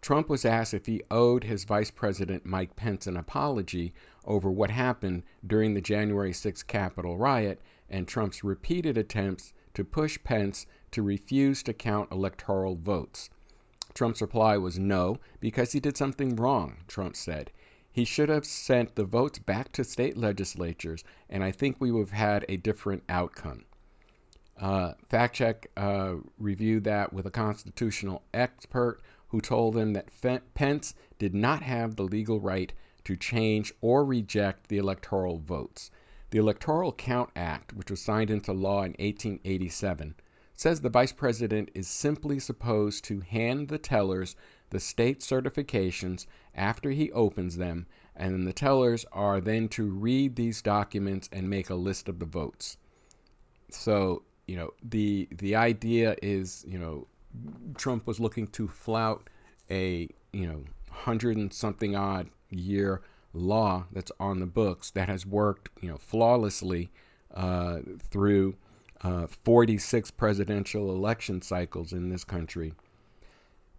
Trump was asked if he owed his Vice President Mike Pence an apology over what happened during the January 6 Capitol riot and Trump's repeated attempts to push Pence to refuse to count electoral votes. Trump's reply was no, because he did something wrong, Trump said. He should have sent the votes back to state legislatures, and I think we would have had a different outcome. Uh, fact check uh, reviewed that with a constitutional expert who told him that Pence did not have the legal right to change or reject the electoral votes. The Electoral Count Act, which was signed into law in 1887, says the vice president is simply supposed to hand the tellers the state certifications after he opens them, and then the tellers are then to read these documents and make a list of the votes. So you know the the idea is you know Trump was looking to flout a you know hundred and something odd year law that's on the books that has worked you know flawlessly uh, through uh, 46 presidential election cycles in this country.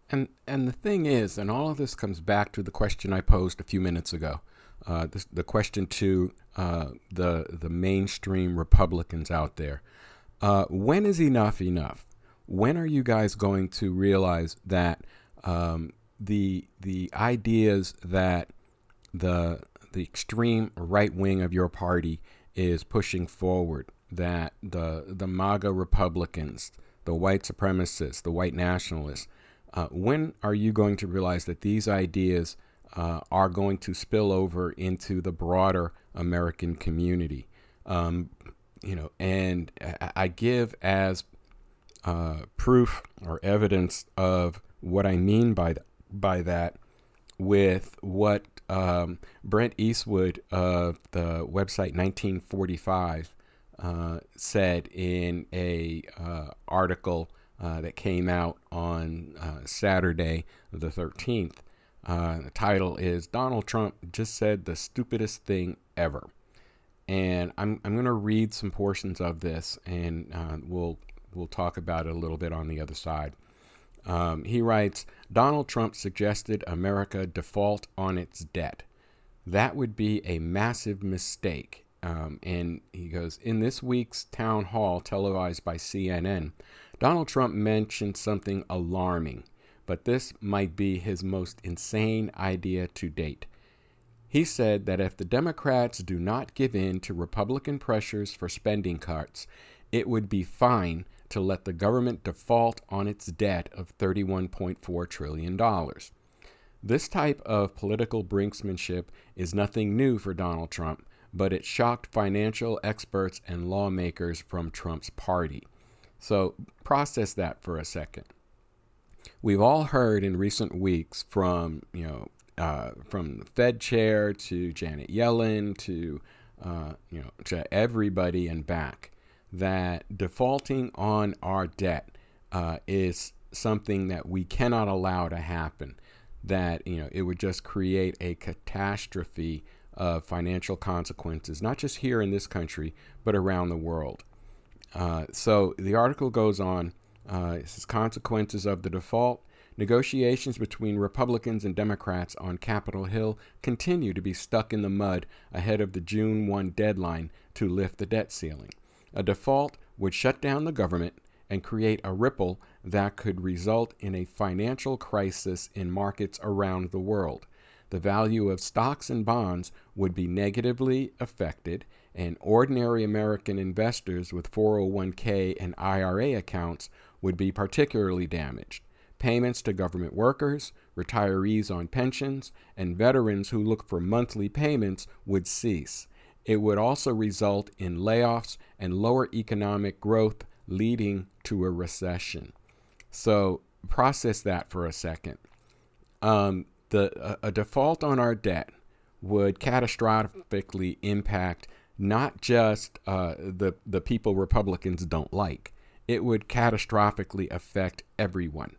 And and the thing is, and all of this comes back to the question I posed a few minutes ago, uh, this, the question to uh, the the mainstream Republicans out there. Uh, when is enough enough? When are you guys going to realize that um, the the ideas that the the extreme right wing of your party is pushing forward, that the the MAGA Republicans, the white supremacists, the white nationalists, uh, when are you going to realize that these ideas uh, are going to spill over into the broader American community? Um, you know, and I give as uh, proof or evidence of what I mean by th- by that with what um, Brent Eastwood of the website 1945 uh, said in a uh, article uh, that came out on uh, Saturday the 13th. Uh, the title is Donald Trump just said the stupidest thing ever and I'm I'm going to read some portions of this, and we'll we'll talk about it a little bit on the other side. Um, he writes Donald Trump suggested America default on its debt. That would be a massive mistake. Um, and he goes, in this week's town hall televised by CNN, Donald Trump mentioned something alarming, but this might be his most insane idea to date. He said that if the Democrats do not give in to Republican pressures for spending cuts, it would be fine to let the government default on its debt of $31.4 trillion. This type of political brinksmanship is nothing new for Donald Trump, but it shocked financial experts and lawmakers from Trump's party. So process that for a second. We've all heard in recent weeks from, you know, uh, from the Fed chair to Janet Yellen to, uh, you know, to everybody and back that defaulting on our debt uh, is something that we cannot allow to happen. That you know it would just create a catastrophe of financial consequences, not just here in this country, but around the world. Uh, so the article goes on. Uh, it says consequences of the default. Negotiations between Republicans and Democrats on Capitol Hill continue to be stuck in the mud ahead of the June 1 deadline to lift the debt ceiling. A default would shut down the government and create a ripple that could result in a financial crisis in markets around the world. The value of stocks and bonds would be negatively affected, and ordinary American investors with 401k and IRA accounts would be particularly damaged. Payments to government workers, retirees on pensions, and veterans who look for monthly payments would cease. It would also result in layoffs and lower economic growth, leading to a recession. So, process that for a second. Um, the a, default on our debt would catastrophically impact not just uh, the the people Republicans don't like. It would catastrophically affect everyone: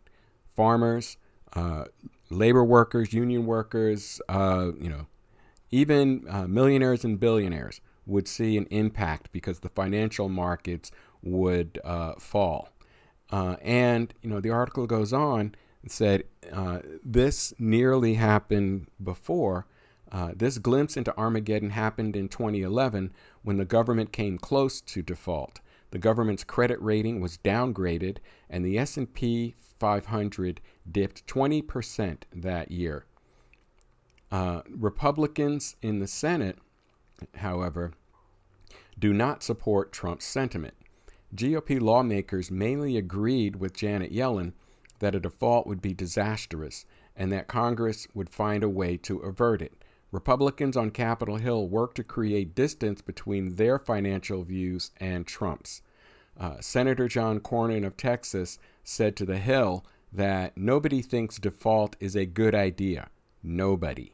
farmers, uh, labor workers, union workers, uh, you know, even uh, millionaires and billionaires would see an impact because the financial markets would uh, fall. Uh, and you know the article goes on and said uh, this nearly happened before. Uh, this glimpse into Armageddon happened in 2011 when the government came close to default. The government's credit rating was downgraded, and the S&P 500 dipped 20% that year. Uh, Republicans in the Senate, however, do not support Trump's sentiment. GOP lawmakers mainly agreed with Janet Yellen that a default would be disastrous and that Congress would find a way to avert it. Republicans on Capitol Hill worked to create distance between their financial views and Trump's. Uh, Senator John Cornyn of Texas said to The Hill that nobody thinks default is a good idea. Nobody.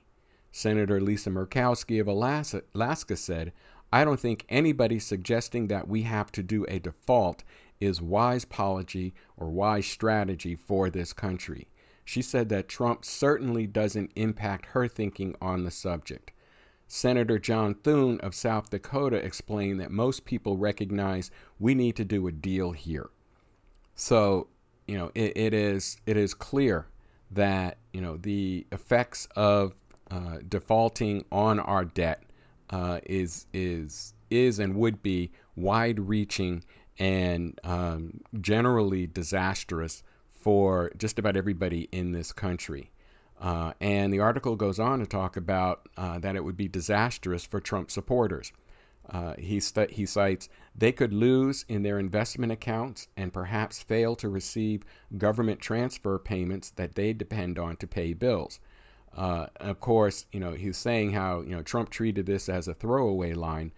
Senator Lisa Murkowski of Alaska, Alaska said, I don't think anybody suggesting that we have to do a default is wise policy or wise strategy for this country. She said that Trump certainly doesn't impact her thinking on the subject. Senator John Thune of South Dakota explained that most people recognize we need to do a deal here. So, you know, it, it is it is clear that you know the effects of uh, defaulting on our debt uh, is is is and would be wide-reaching and um, generally disastrous for just about everybody in this country. Uh, and the article goes on to talk about uh, that it would be disastrous for Trump supporters. Uh, he, st- he cites they could lose in their investment accounts and perhaps fail to receive government transfer payments that they depend on to pay bills. Uh, of course, you know, he's saying how, you know, Trump treated this as a throwaway line,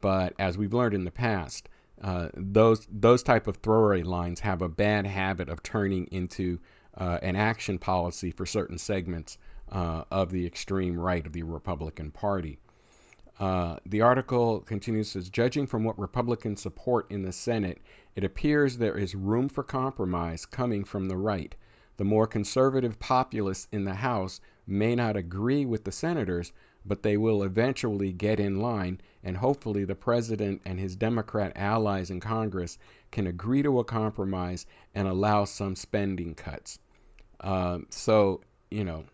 but as we've learned in the past, uh, those those type of throwaway lines have a bad habit of turning into uh, an action policy for certain segments uh, of the extreme right of the Republican Party. Uh, the article continues says, judging from what Republicans support in the Senate, it appears there is room for compromise coming from the right. The more conservative populists in the House may not agree with the senators, but they will eventually get in line, and hopefully the president and his Democrat allies in Congress can agree to a compromise and allow some spending cuts. Um, so you know,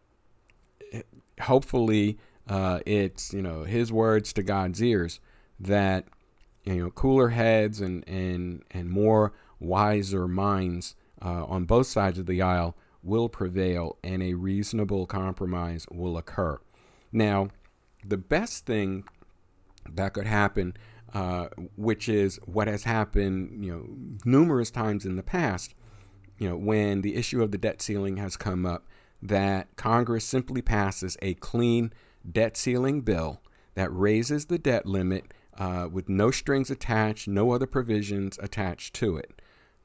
hopefully uh, it's you know his words to God's ears that you know cooler heads and and and more wiser minds uh, on both sides of the aisle will prevail and a reasonable compromise will occur. Now, the best thing that could happen, uh, which is what has happened, you know, numerous times in the past, you know, when the issue of the debt ceiling has come up, that Congress simply passes a clean debt ceiling bill that raises the debt limit uh, with no strings attached, no other provisions attached to it.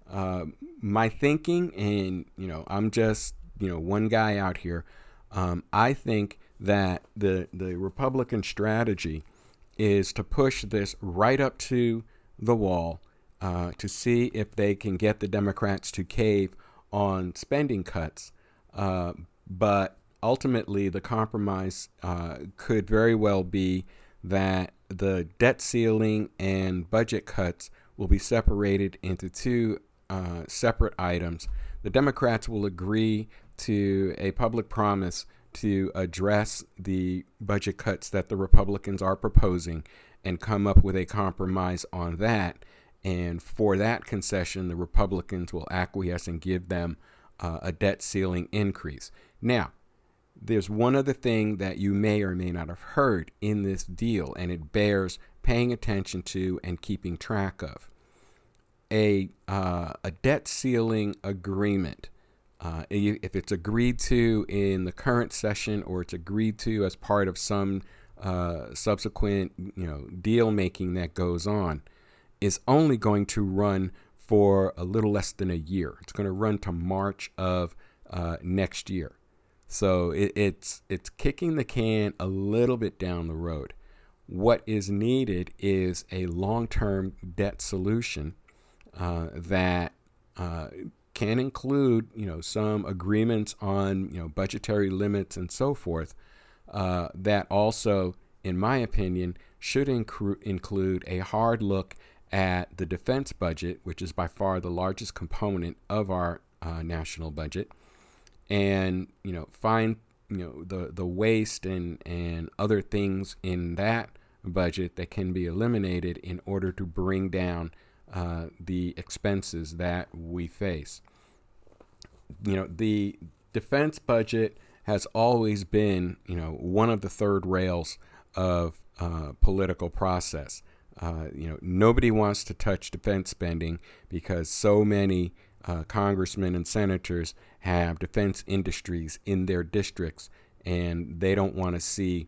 Uh, my thinking, and you know, I'm just you know one guy out here. Um, I think that the the Republican strategy is to push this right up to the wall uh, to see if they can get the Democrats to cave on spending cuts. Uh, but ultimately, the compromise uh, could very well be that the debt ceiling and budget cuts will be separated into two uh, separate items. The Democrats will agree to a public promise to address the budget cuts that the Republicans are proposing and come up with a compromise on that. And for that concession, the Republicans will acquiesce and give them uh, a debt ceiling increase. Now, there's one other thing that you may or may not have heard in this deal, and it bears paying attention to and keeping track of. A, uh, a debt ceiling agreement, uh, if it's agreed to in the current session or it's agreed to as part of some uh, subsequent you know, deal making that goes on, is only going to run for a little less than a year. It's going to run to March of uh, next year. So it, it's it's kicking the can a little bit down the road. What is needed is a long-term debt solution uh, that uh, can include, you know, some agreements on, you know, budgetary limits and so forth. Uh, that also, in my opinion, should incru- include a hard look at the defense budget, which is by far the largest component of our uh, national budget and you know find you know the the waste and and other things in that budget that can be eliminated in order to bring down uh, the expenses that we face. You know the defense budget has always been you know one of the third rails of uh, political process. Uh, you know nobody wants to touch defense spending because so many uh, congressmen and senators have defense industries in their districts, and they don't want to see,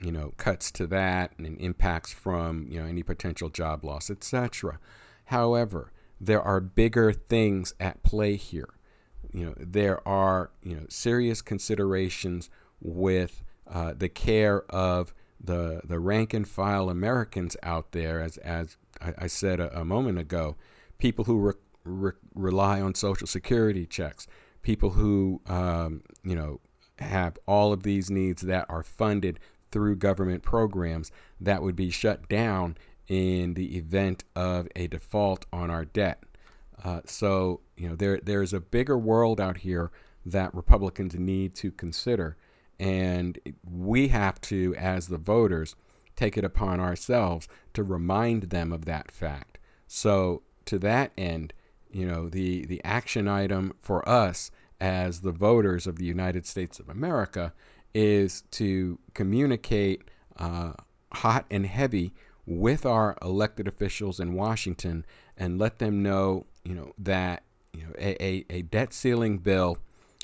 you know, cuts to that and impacts from you know any potential job loss, etc. However, there are bigger things at play here. You know, there are you know serious considerations with uh, the care of the the rank and file Americans out there, as as I, said a, a, moment ago, people who re- re- rely on Social Security checks, people who um, you know have all of these needs that are funded through government programs that would be shut down in the event of a default on our debt. Uh, so you know there there is a bigger world out here that Republicans need to consider, and we have to, as the voters, take it upon ourselves to remind them of that fact. So to that end, you know, the, the action item for us as the voters of the United States of America is to communicate uh, hot and heavy with our elected officials in Washington and let them know, you know, that you know a, a, a debt ceiling bill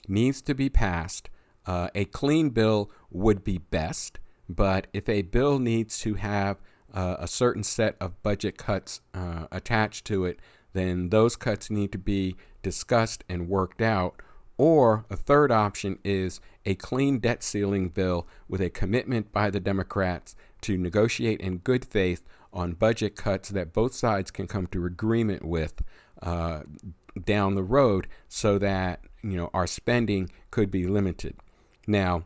needs to be passed. Uh, a clean bill would be best, but if a bill needs to have uh, a certain set of budget cuts uh, attached to it, then those cuts need to be discussed and worked out. Or a third option is a clean debt ceiling bill with a commitment by the Democrats to negotiate in good faith on budget cuts that both sides can come to agreement with uh, down the road so that you know our spending could be limited. Now,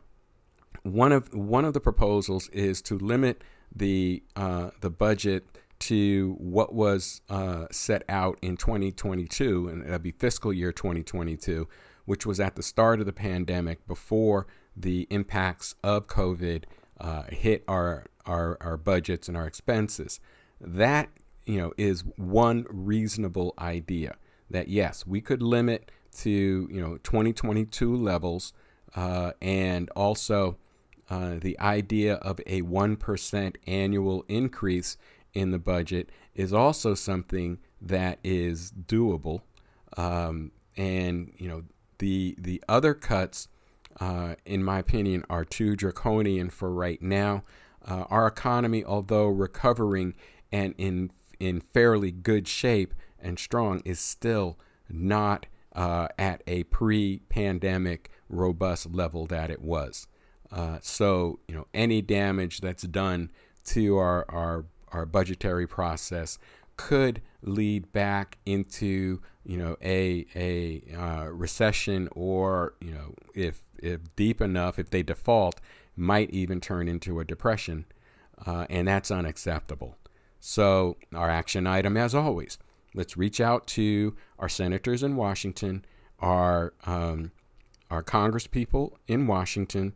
one of one of the proposals is to limit the uh, the budget to what was uh, set out in 2022, and that'd be fiscal year 2022, which was at the start of the pandemic before the impacts of COVID uh, hit our, our, our budgets and our expenses. That you know is one reasonable idea that yes, we could limit to you know 2022 levels, uh, and also uh, the idea of a one percent annual increase in the budget is also something that is doable. Um, and you know the the other cuts, uh, in my opinion, are too draconian for right now. Uh, our economy, although recovering and in in fairly good shape and strong, is still not uh, at a pre-pandemic robust level that it was. Uh, so you know any damage that's done to our our our budgetary process could lead back into you know a a uh, recession or you know if if deep enough if they default might even turn into a depression uh, and that's unacceptable so our action item as always let's reach out to our senators in Washington our um, our congresspeople in Washington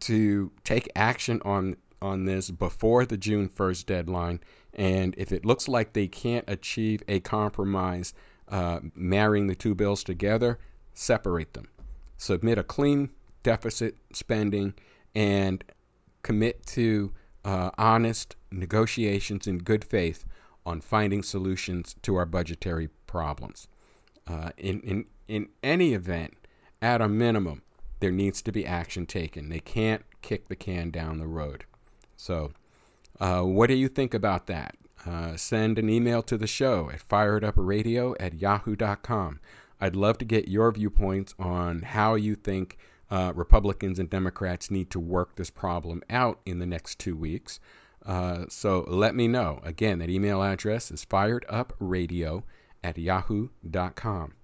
to take action on on this before the June 1st deadline. And if it looks like they can't achieve a compromise uh, marrying the two bills together, separate them. Submit a clean deficit spending and commit to uh, honest negotiations in good faith on finding solutions to our budgetary problems. Uh, in, in, in any event, at a minimum, there needs to be action taken. They can't kick the can down the road. So, uh, what do you think about that? Uh, send an email to the show at firedupradio at yahoo.com. I'd love to get your viewpoints on how you think uh, Republicans and Democrats need to work this problem out in the next two weeks. Uh, so let me know. Again, that email address is firedupradio at yahoo.com.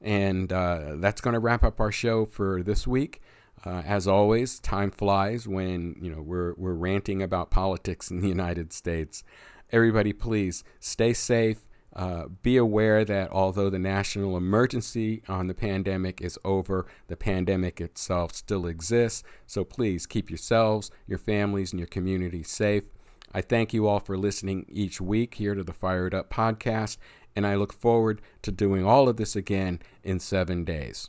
And uh, that's going to wrap up our show for this week. Uh, as always, time flies when you know we're we're ranting about politics in the United States. Everybody, please stay safe. Uh, be aware that although the national emergency on the pandemic is over, the pandemic itself still exists. So please keep yourselves, your families, and your community safe. I thank you all for listening each week here to the Fired Up podcast, and I look forward to doing all of this again in seven days.